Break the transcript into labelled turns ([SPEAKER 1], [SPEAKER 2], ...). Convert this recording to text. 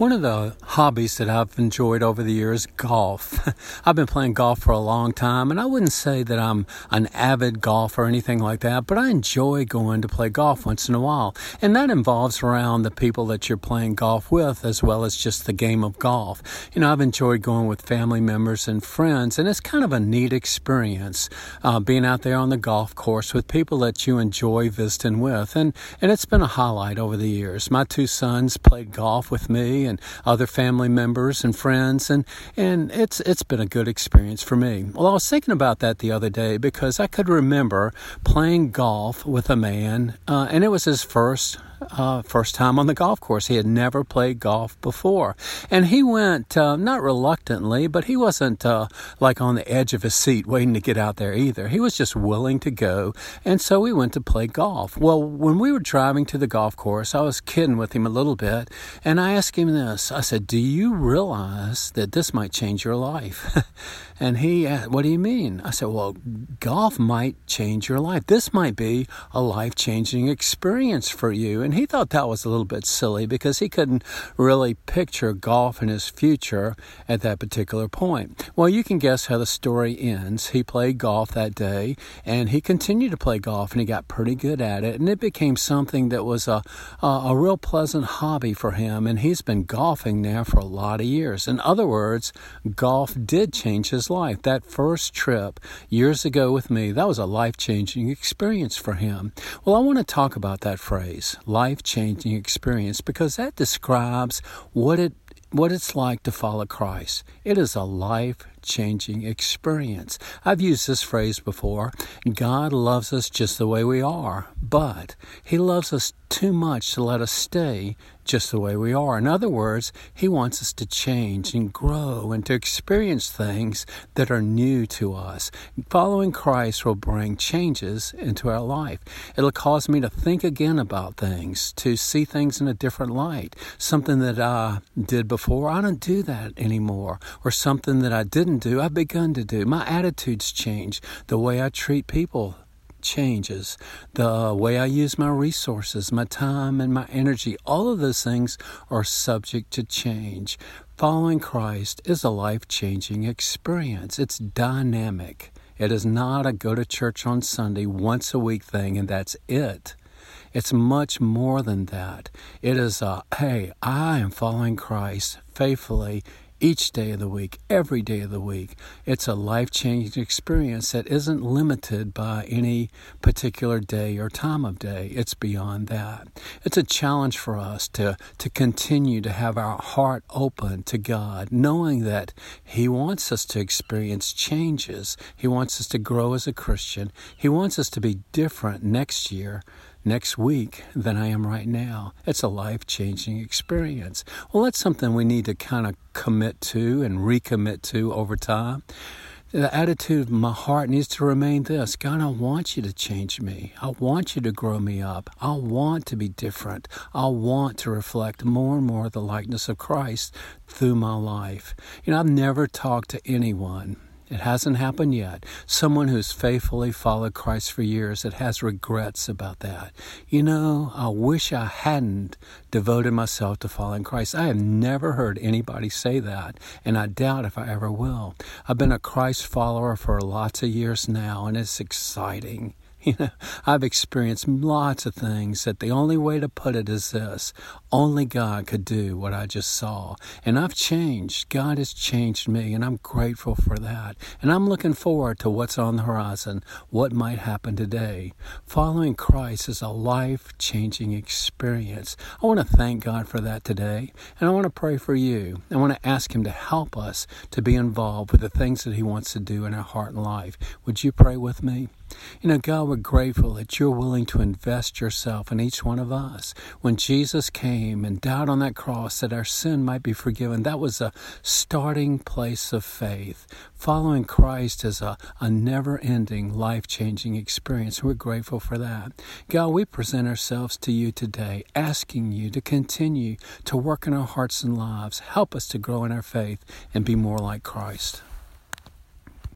[SPEAKER 1] One of the hobbies that I've enjoyed over the years, is golf. I've been playing golf for a long time, and I wouldn't say that I'm an avid golfer or anything like that, but I enjoy going to play golf once in a while. And that involves around the people that you're playing golf with, as well as just the game of golf. You know, I've enjoyed going with family members and friends, and it's kind of a neat experience uh, being out there on the golf course with people that you enjoy visiting with. And, and it's been a highlight over the years. My two sons played golf with me and other family members and friends, and and it's it's been a good experience for me. Well, I was thinking about that the other day because I could remember playing golf with a man, uh, and it was his first uh, first time on the golf course. He had never played golf before. And he went, uh, not reluctantly, but he wasn't uh, like on the edge of his seat waiting to get out there either. He was just willing to go. And so we went to play golf. Well, when we were driving to the golf course, I was kidding with him a little bit. And I asked him this I said, Do you realize that this might change your life? and he asked, What do you mean? I said, Well, golf might change your life. This might be a life changing experience for you. And and he thought that was a little bit silly because he couldn't really picture golf in his future at that particular point. Well, you can guess how the story ends. He played golf that day and he continued to play golf and he got pretty good at it. And it became something that was a, a, a real pleasant hobby for him. And he's been golfing now for a lot of years. In other words, golf did change his life. That first trip years ago with me, that was a life changing experience for him. Well, I want to talk about that phrase, life changing experience because that describes what it what it's like to follow Christ. It is a life changing experience. I've used this phrase before God loves us just the way we are, but He loves us too much to let us stay just the way we are. In other words, He wants us to change and grow and to experience things that are new to us. Following Christ will bring changes into our life. It'll cause me to think again about things, to see things in a different light. Something that I did before, I don't do that anymore. Or something that I didn't do, I've begun to do. My attitudes change. The way I treat people changes. The way I use my resources, my time, and my energy, all of those things are subject to change. Following Christ is a life changing experience, it's dynamic. It is not a go to church on Sunday once a week thing and that's it. It's much more than that. It is a, hey, I am following Christ faithfully each day of the week, every day of the week. It's a life changing experience that isn't limited by any particular day or time of day. It's beyond that. It's a challenge for us to, to continue to have our heart open to God, knowing that He wants us to experience changes. He wants us to grow as a Christian. He wants us to be different next year next week than I am right now. It's a life changing experience. Well, that's something we need to kind of commit to and recommit to over time. The attitude of my heart needs to remain this God, I want you to change me. I want you to grow me up. I want to be different. I want to reflect more and more the likeness of Christ through my life. You know, I've never talked to anyone it hasn't happened yet. Someone who's faithfully followed Christ for years that has regrets about that. You know, I wish I hadn't devoted myself to following Christ. I have never heard anybody say that, and I doubt if I ever will. I've been a Christ follower for lots of years now, and it's exciting. You know, I've experienced lots of things that the only way to put it is this only God could do what I just saw. And I've changed. God has changed me, and I'm grateful for that. And I'm looking forward to what's on the horizon, what might happen today. Following Christ is a life changing experience. I want to thank God for that today, and I want to pray for you. I want to ask Him to help us to be involved with the things that He wants to do in our heart and life. Would you pray with me? You know, God, we're grateful that you're willing to invest yourself in each one of us. When Jesus came and died on that cross that our sin might be forgiven, that was a starting place of faith. Following Christ is a, a never ending, life changing experience. We're grateful for that. God, we present ourselves to you today, asking you to continue to work in our hearts and lives. Help us to grow in our faith and be more like Christ.